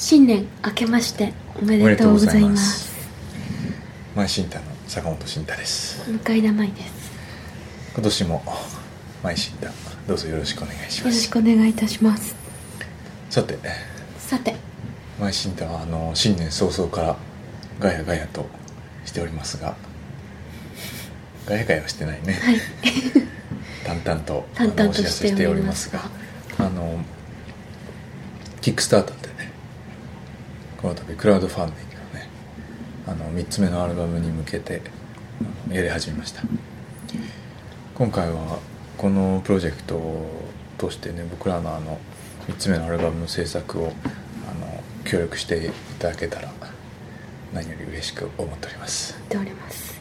新年明けましておめでとうございます。前新太の坂本慎太です。向田舞です。今年も前新太どうぞよろしくお願いしよろますしくお願いいたします。さてさて。前新太はあの新年早々からガヤガヤとしておりますがガヤガヤはしてないね、はい。淡々と淡々とお知らせしておりますがあのキックスターターでねこの度クラウドファンディングをねあの3つ目のアルバムに向けてやり始めました。今回はこのプロジェクトを通してね僕らのあの3つ目のアルバムの制作をあの協力していただけたら何より嬉しく思っております。言っております。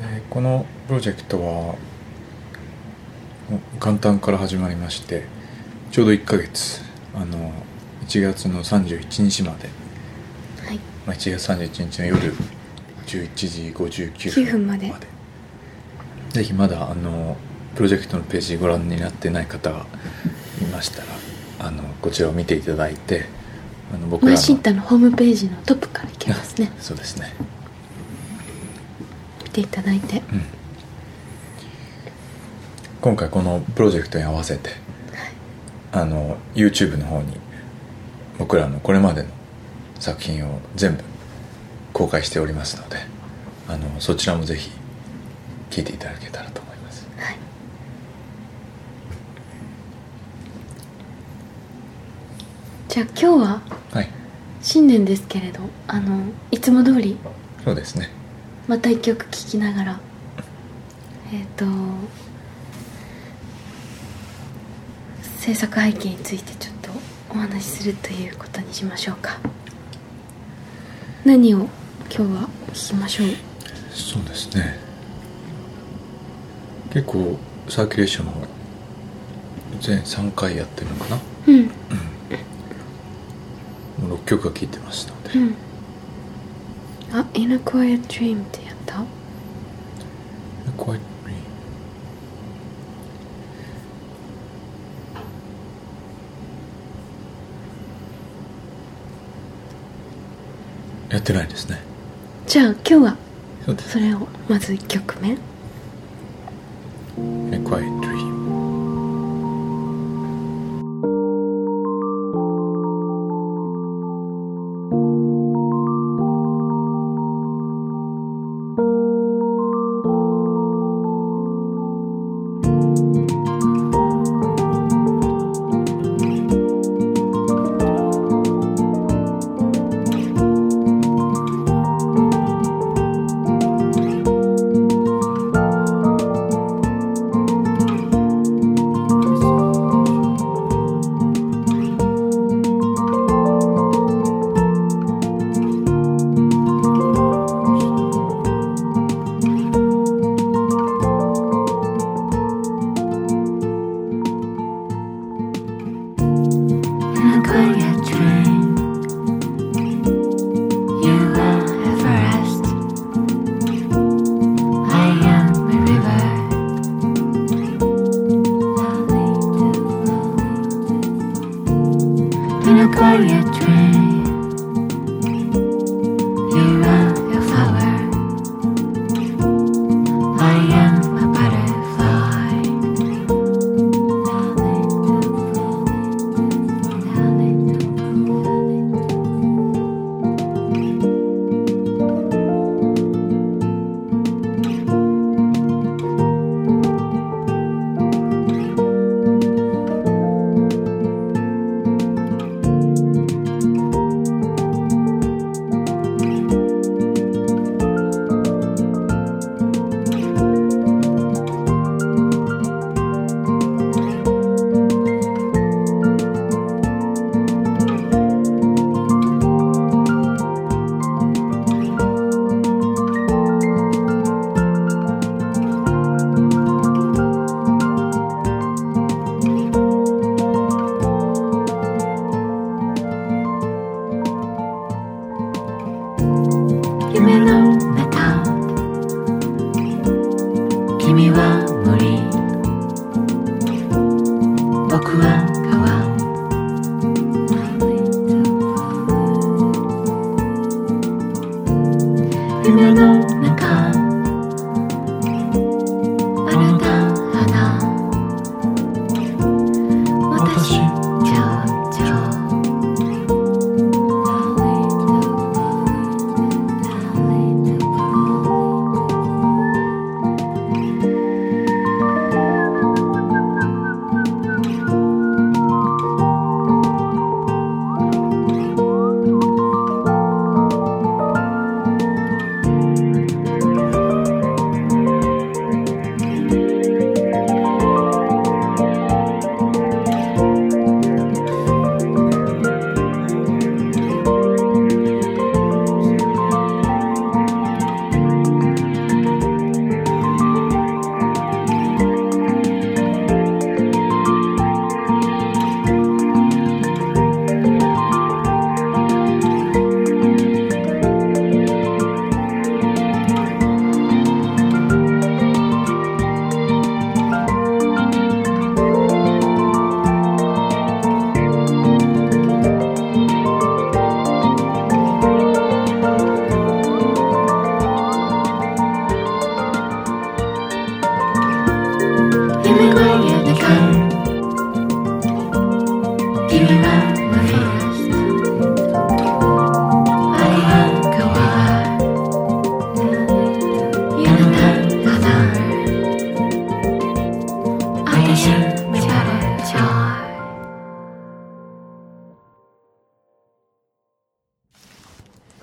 でこのプロジェクトは元旦から始まりましてちょうど1ヶ月あの1月の31日まで、はい。まあ、1月31日の夜11時59 9分まで。ぜひまだあのプロジェクトのページご覧になってない方がいましたらあのこちらを見ていただいてあの僕らの前新太のホームページのトップからいけますね。そうですね。見ていただいて。うん。今回このプロジェクトに合わせてあの YouTube の方に僕らのこれまでの作品を全部公開しておりますのであのそちらもぜひ聞いていただけたらと思います。はい。じゃあ今日ははい。新年ですけれどあのいつも通りそうですね。また一曲聴きながらえっ、と制作背景についてちょっとお話しするということにしましょうか。何を今日は聴きましょう？そうですね。結構サーキュレーションも全3回やってるのかな？うん。もう6曲は聴いてますので、うん。あ「In a Quiet Dream」ってやった怖いやってないですね。じゃあ今日はそうです。それをまず1曲目。Quiet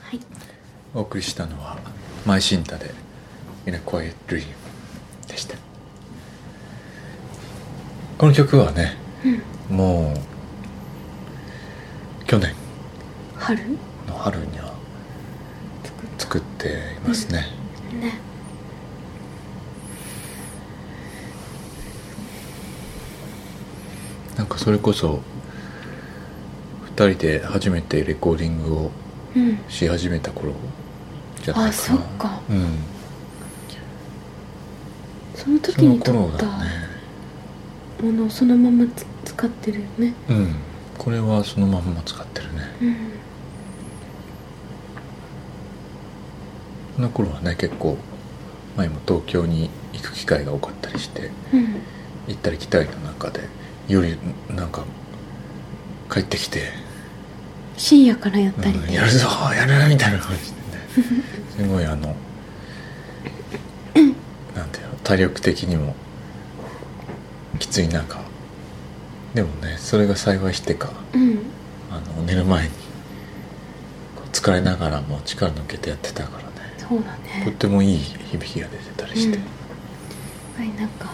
はい。お送りしたのは「マイシンタ」で「In a Quiet Dream」でした。この曲はね、もう去年。春？の春には作っていますね、ね。なんかそれこそ2人で初めてレコーディングをうんし始めた頃じゃないかな。あそっか。うん。その時に撮ったものをそのままつ使ってるよね。うん。これはそのまんま使ってるね。うんその頃はね結構前も東京に行く機会が多かったりしてうん。行ったり来たりの中でよりなんか帰ってきて深夜からやったりうんやるぞやるみたいな感じでね。すごいあのなんていうの体力的にもきつい中。でもねそれが幸いしてかうん。あの寝る前に疲れながらも力抜けてやってたからね。そうだとっねてもいい響きが出てたりして、うん。はいなんか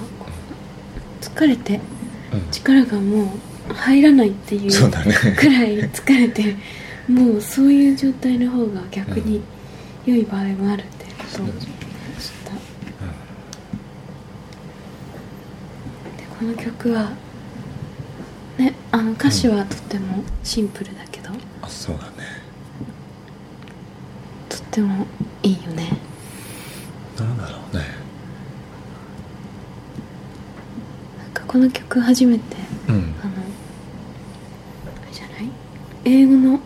疲れてうん。力がもう入らないっていうそうだね。くらい疲れてもうそういう状態の方が逆に良い場合もあるってことを知った。でこの曲はねあの歌詞はとってもシンプルだけど、あそうだね。とってもいいよね。なんだろうね。なんかこの曲初めてうん英語の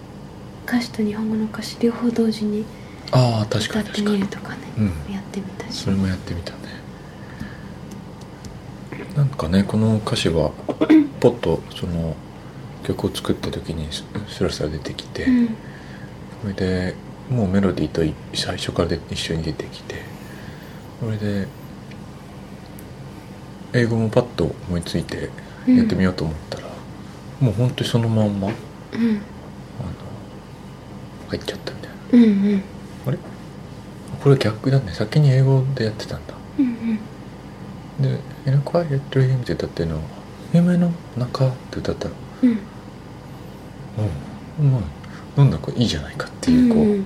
歌詞と日本語の歌詞両方同時にああ確か歌ってに確かにとかね、うん。やってみたしそれもやってみたね。なんかねこの歌詞は ポッとその曲を作った時にススラスラ出てきて、うん。それでもうメロディーとい最初からで一緒に出てきてそれで英語もパッと思いついてやってみようと思ったら、もう本当にそのまんまあのうん入っちゃったみたいなうんうん。あれ？これ逆だね。先に英語でやってたんだ。うんで「In a quiet dream」って歌ってるの。は「夢の中」って歌ったらうん。うん。うん。まあなんだかいいじゃないかっていうこう、ん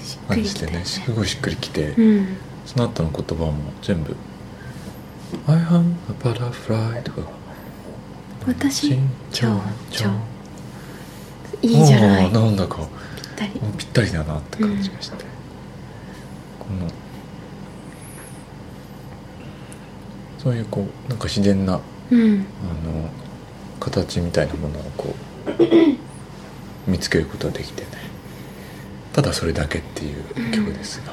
しっく感じでねすごいしっくりきて、うん。その後の言葉も全部「I am a butterfly」とか私ち蝶ょ蝶いいじゃない。なんだか。ぴったり。ぴったりだなって感じがして、このそういうこうなんか自然なうん。あの形みたいなものをこう 見つけることができてね。ただそれだけっていう曲ですが、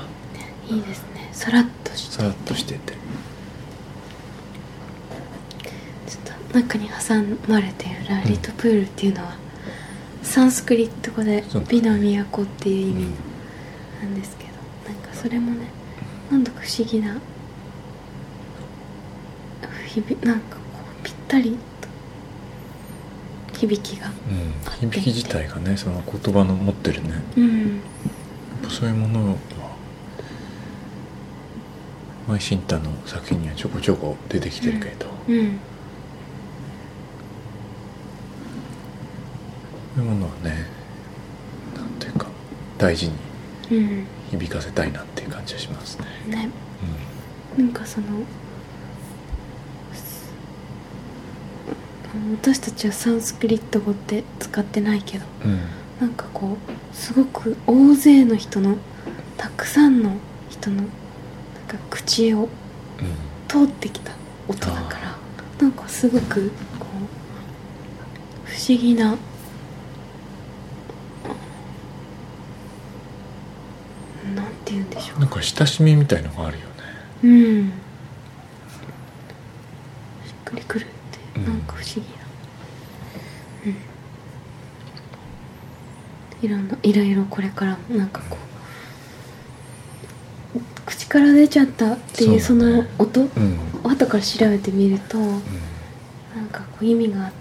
いいですね。さらっとして。さらっとしててちょっと中に挟まれているラリトプールっていうのは、サンスクリット語で美の都っていう意味なんですけど、なんかそれもねなんだか不思議な響なんかこうぴったりと響きがうん、響き自体がねその言葉の持ってるね。うん。そういうものはマイシンタの作品にはちょこちょこ出てきてるけれど、うんそういうものはねなんていうか大事にうん。響かせたいなっていう感じがしますね、ね。なんかその私たちはサンスクリット語って使ってないけどうん、うんなんかこうすごく大勢の人のたくさんの人のなんか口を通ってきた音だからなんかすごくこう不思議ななんて言うんでしょなんか親しみみたいのがあるよね。ううん。しっくりくるってうん。なんか不思議いろんないろいろこれからもなんかこう口から出ちゃったっていうその音うん。を後から調べてみるとなんかこう意味があっ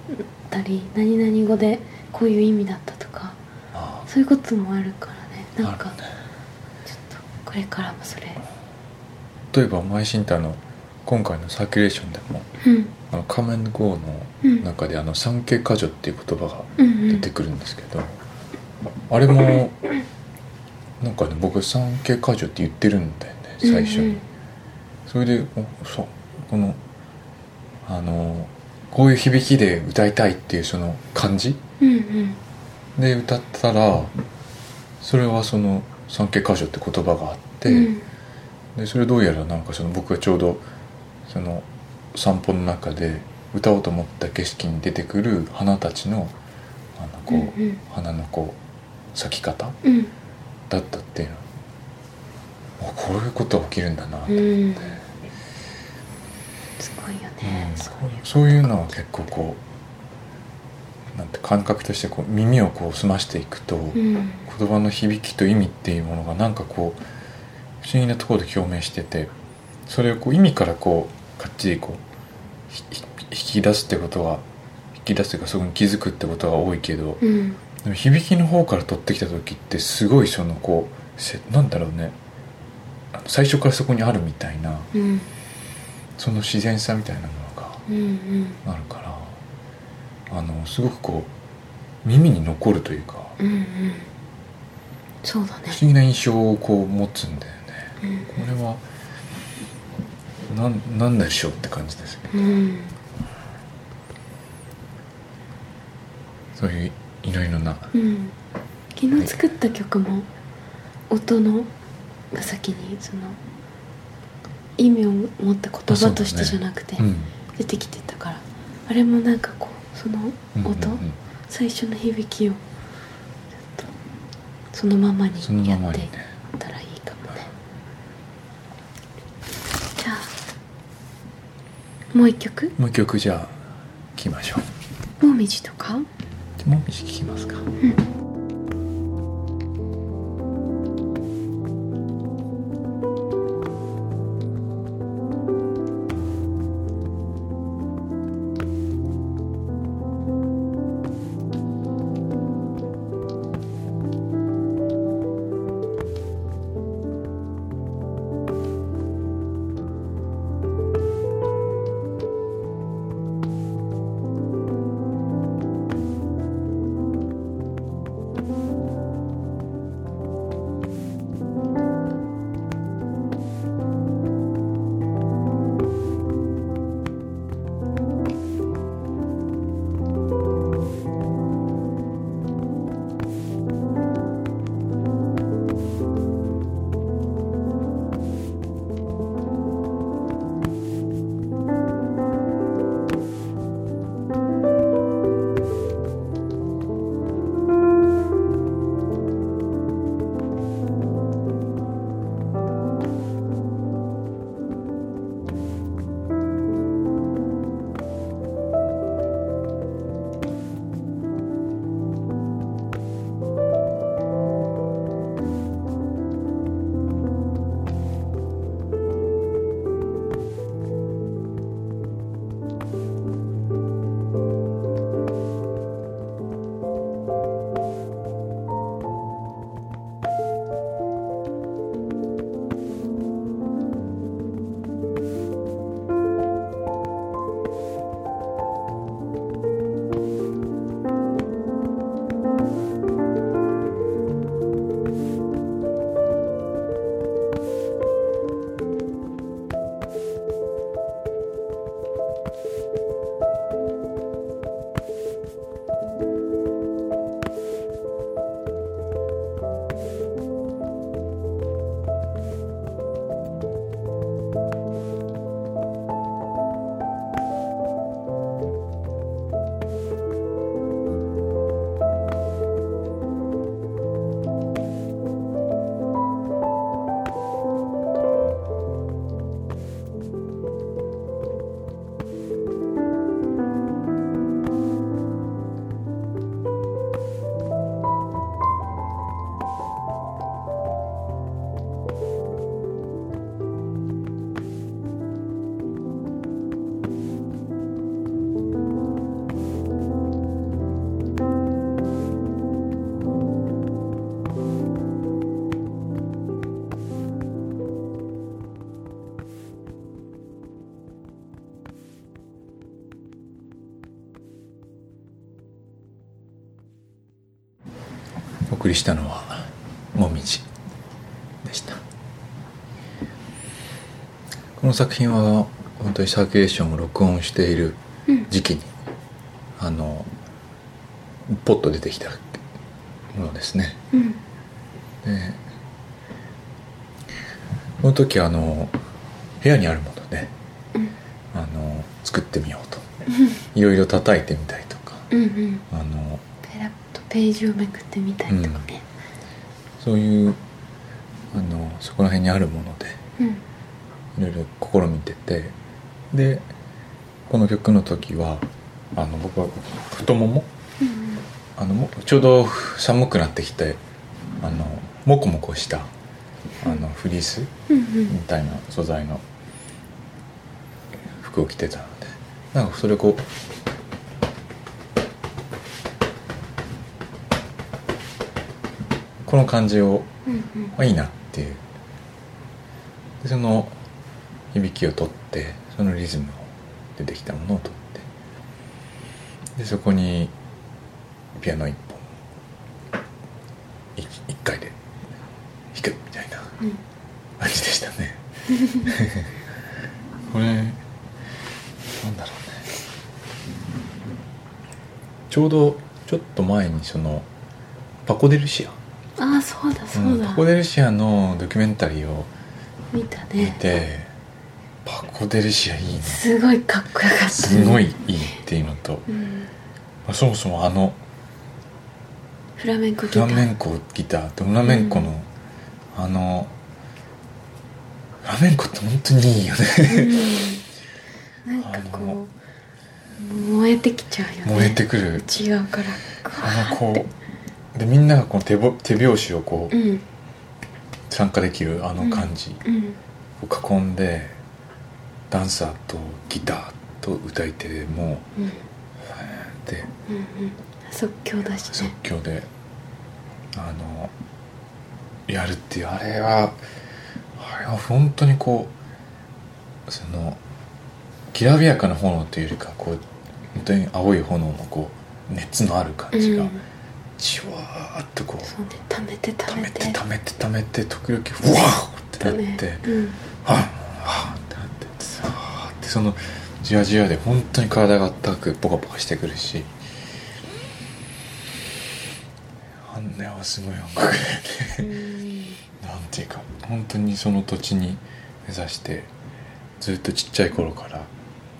たり何々語でこういう意味だったとかあそういうこともあるからね。あなんかねこれからもそれ。例えばマイシンタの今回のサーキュレーションでもうん。あのカメンゴーの中であの産経過剰っていう言葉が出てくるんですけど、あれもなんかね僕産経過剰って言ってるんだよね最初に、うん。うんそれでおそうこのあのこういう響きで歌いたいっていうその感じうんうん。で歌ったらそれはその産経過剰って言葉があって、うん。でそれどうやらなんかその僕がちょうどその散歩の中で歌おうと思った景色に出てくる花たちのあのこう、うんうん。花のこう咲き方うん。だったっていう。のあこういうことが起きるんだなと、うん。すごいよね、うん。そういうそういうのは結構こうなんて感覚としてこう耳をこう澄ましていくと、うん。言葉の響きと意味っていうものがなんかこう不思議なところで共鳴しててそれをこう意味からこうかっちりこう引き出すってことは引き出すというかそこに気づくってことが多いけど、うん。でも響きの方から取ってきた時ってすごいそのこうせなんだろうね。最初からそこにあるみたいなうん。その自然さみたいなものがうんうん。あるからあのすごくこう耳に残るというかうんうん。そうだね。不思議な印象をこう持つんだよね。うんこれはなんなんでしょうって感じですけどうんそういういろいろなうん。昨日作った曲も音のが先にその意味を持った言葉としてじゃなくてうん。出てきてたから。あれもなんかこうそのうん音、うんうん。最初の響きをそのままにそのやっていままにねったらいいかもねじゃあもう一曲？もう一曲じゃあ聴きましょう。もみじとか？もう一曲聴きますか「お送りしたのはもみじでした。この作品は本当にサーキュレーションを録音しているうん。時期に、あのポッと出てきたものですね。うん。でこの時あの部屋にあるもので、うん。あの作ってみようと。いろいろ叩いてみたりとかページをめくってみたりとかね。そういうあのそこら辺にあるものでうん。いろいろ試みててでこの曲の時はあの僕は太もも？うんあのもちょうど寒くなってきてあのモコモコしたあのフリースうんうん。みたいな素材の服を着てたのでなんかそれをこうこの感じをうんうん。あいいなっていう。でその響きを取ってそのリズムを出てきたものを取って。でそこにピアノ一本一一回で弾くみたいなうん。感じでしたね。これなんだろうね。ちょうどちょっと前にそのパコ・デルシアああそうだそうだ。んパコ・デルシアのドキュメンタリーを見た見ねて、パコ・デルシアいいね。すごいかっこよかった。すごいいいっていうのと、うん。まあそもそもあのフラメンコギフター。ラメンコギターとフラメンコの、あのフラメンコって本当にいいよね。うん。なんかこう燃えてきちゃうよね。燃えてくる。内側からあのこうでみんながこの手ぼ手拍子をこううん。参加できるあの感じうん。を囲んでダンサーとギターと歌い手でもううん。ファーンって。うんうん。即興だし即ね興であのやるっていうあれはあれは本当にこうそのきらびやかな炎というよりかこう本当に青い炎のこう熱のある感じがうんじわーっとこう。そうね溜めて溜溜めめてて溜めて溜めて時々うわーってなって、ねうんはん。はんってなってさーって。そのじわじわで本当に体が温かくポカポカしてくるし。あんなはすごい音楽なんていうか本当にその土地に目指してずっとちっちゃい頃から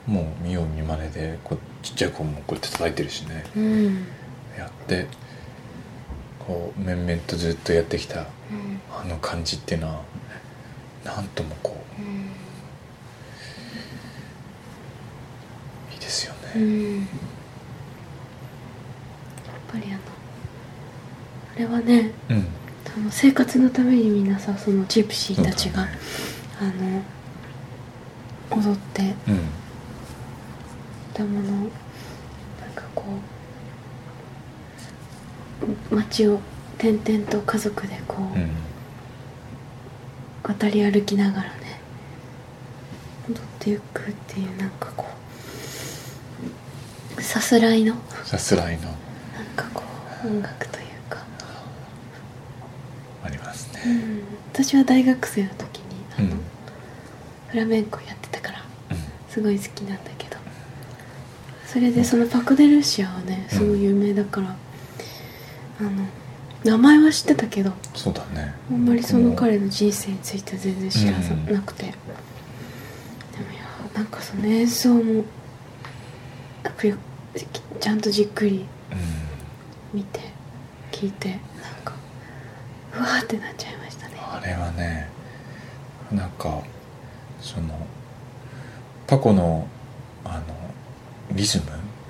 もう見よう見まねでこうちっちゃい子もこうやって叩いてるしね。うん。やってこう面々とずっとやってきたうん。あの感じっていうのはなんともこううんいいですよね、うん。やっぱりあのあれはねうん。あの生活のためにみんなさそのジプシーたちが、ね。あの踊ってうん。たものなんかこう街を転々と家族でこう、うん。渡り歩きながらね踊っていくっていうなんかこうさすらいのさすらいの。なんかこう音楽というか、ありますね。うん、私は大学生の時にあの、うん。フラメンコやってたからうん。すごい好きなんだけどそれでそのパク・デルシアはねすごい有名だから、あの名前は知ってたけどそうだね。あんまりその彼の人生については全然知らなくて、でもいやなんかその演奏もちゃんとじっくりうん。見て聞いてなんかうわーってなっちゃいましたね。あれはねなんかそのパコのあのリズム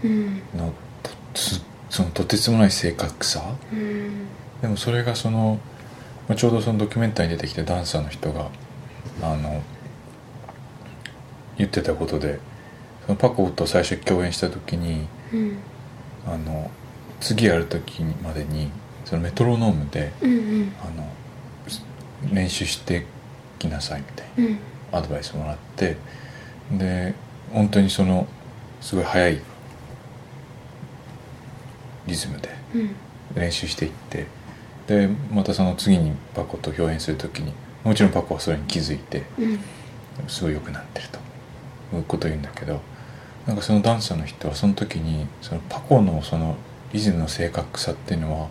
うん。のとつそのとてつもない正確さ。うん。でもそれがそのまあちょうどそのドキュメンタリーに出てきたダンサーの人があの言ってたことでそのパコと最初共演した時にうん。あの次やる時までにそのメトロノームでうんうん。あの練習してきなさいみたいなうん。アドバイスもらってで本当にそのすごい速いリズムでうん。練習していってでまたその次にパコと表演する時にもちろんパコはそれに気づいてうん。すごい良くなってるということを言うんだけどなんかそのダンサーの人はその時にそのパコのそのリズムの正確さっていうのは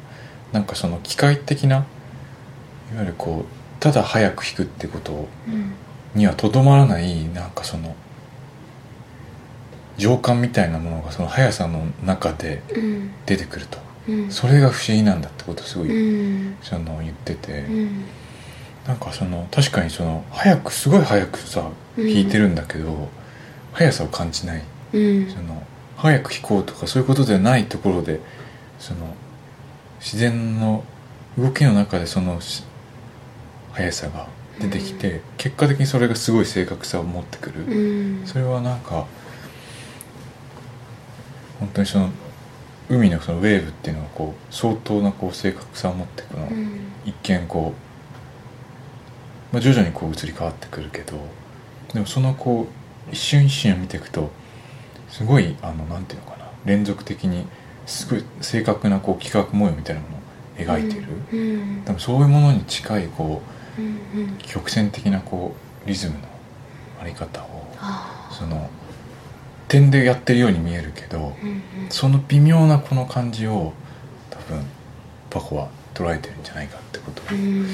なんかその機械的ないわゆるこうただ速く弾くってことうん。にはとどまらないなんかその情感みたいなものがその速さの中でうん。出てくると。うん。それが不思議なんだってことをすごういんその言ってて。うん。なんかその確かにその速くすごい速くさうん弾いてるんだけど速さを感じない。うん。その早く弾こうとかそういうことではないところでその自然の動きの中でそのし速さが出てきて、結果的にそれがすごい正確さを持ってくる、うん。それはなんか本当にその海のそのウェーブっていうのはこう相当なこう正確さを持ってくの、うん。一見こう、まあ、徐々にこう移り変わってくるけどでもそのこう一瞬一瞬を見ていくとすごいあのなんていうのかな連続的にすごい正確なこう幾何模様みたいなものを描いてる、うん多分そういうものに近いこうんうん。う曲線的なこうリズムのあり方をあその点でやってるように見えるけどーうんうん。その微妙なこの感じを多分パコは捉えてるんじゃないかってことをうん。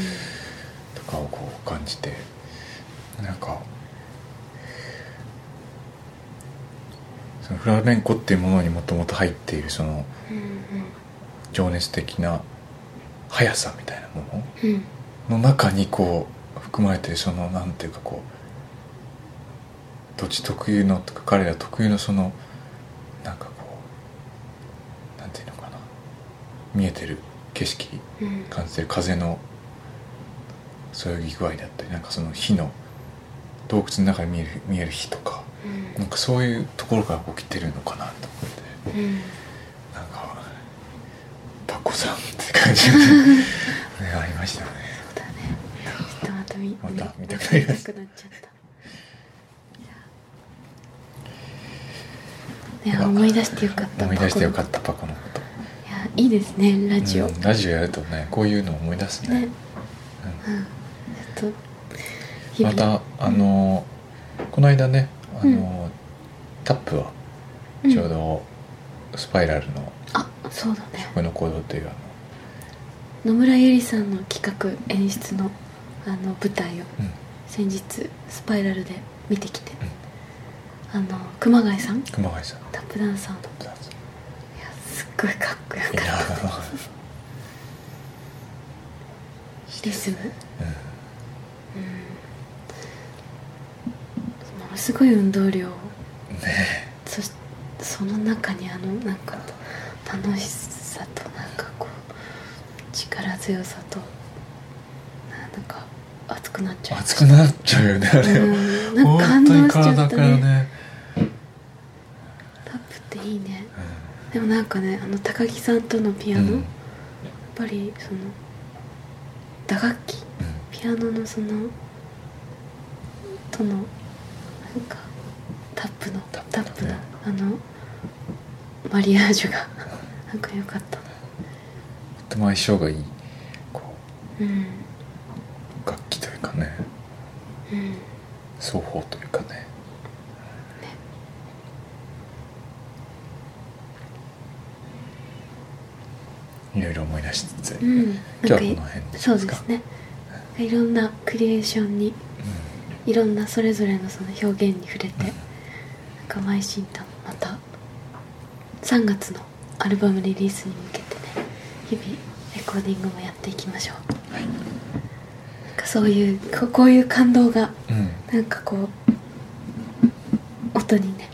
とかをこう感じてなんかそのフラメンコっていうものにもともと入っているそのうん情熱的な速さみたいなものうん。の中にこう含まれているそのなんていうかこう土地特有のとか彼ら特有のそのなんかこうなんていうのかな。見えてる景色うん感じてる風のそよぎ具合だったりなんかその火の洞窟の中に見える見える火とかうん。なんかそういうところから起きてるのかなと思って。うん。なんかパコさんって感じが ねありましたね。また見たくなっちゃったいや思い出してよかった思い出してよかっったパコのこと。たいやいいですねラジオ、うんラジオやるとねこういうのを思い出すね。ね。うん。と日ま々たあのこの間ねあの、タップはうん。ちょうどスパイラルのあそうだね「この行動」というあの野村ゆりさんの企画演出のあの舞台をうん。先日スパイラルで見てきて、あの熊谷さん？熊谷さん。タップダンサーの。いやすっごいかっこよかった。リズムうん。ものすごい運動量。ねそしその中にあのなんか楽しさとなんかこう力強さとなんか熱くなっちゃう熱くなっちゃうよねあれ。うん。なんか感動しちゃ体からったねねタップっていいねでもなんかねあの高木さんとのピアノ、うん。やっぱりその打楽器ピアノのそのとのなんかタップのタタップのあのマリアージュがなんか良かった。とても相性がいい。こう。んう楽器というかねうん双方というかねいろいろ思い出しつつ、うん今なんか日はこの辺でそうですね。いろんなクリエーションにいろんなそれぞれのその表現に触れて、なんか邁進とまた3月のアルバムリリースに向けてね日々レコーディングもやっていきましょう。はい。なんかそういうここういう感動がうん。なんかこう音にね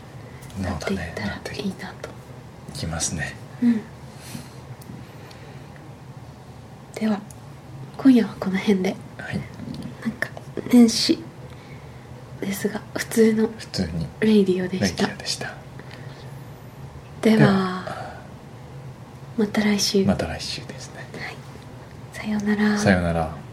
なっていったらいいなと、いきますね。うんでは今夜はこの辺で。はい。なんか年始ですが普通の普通に。レイディオでした。ではまた来週、また来週ですね。はい、さようなら。さようなら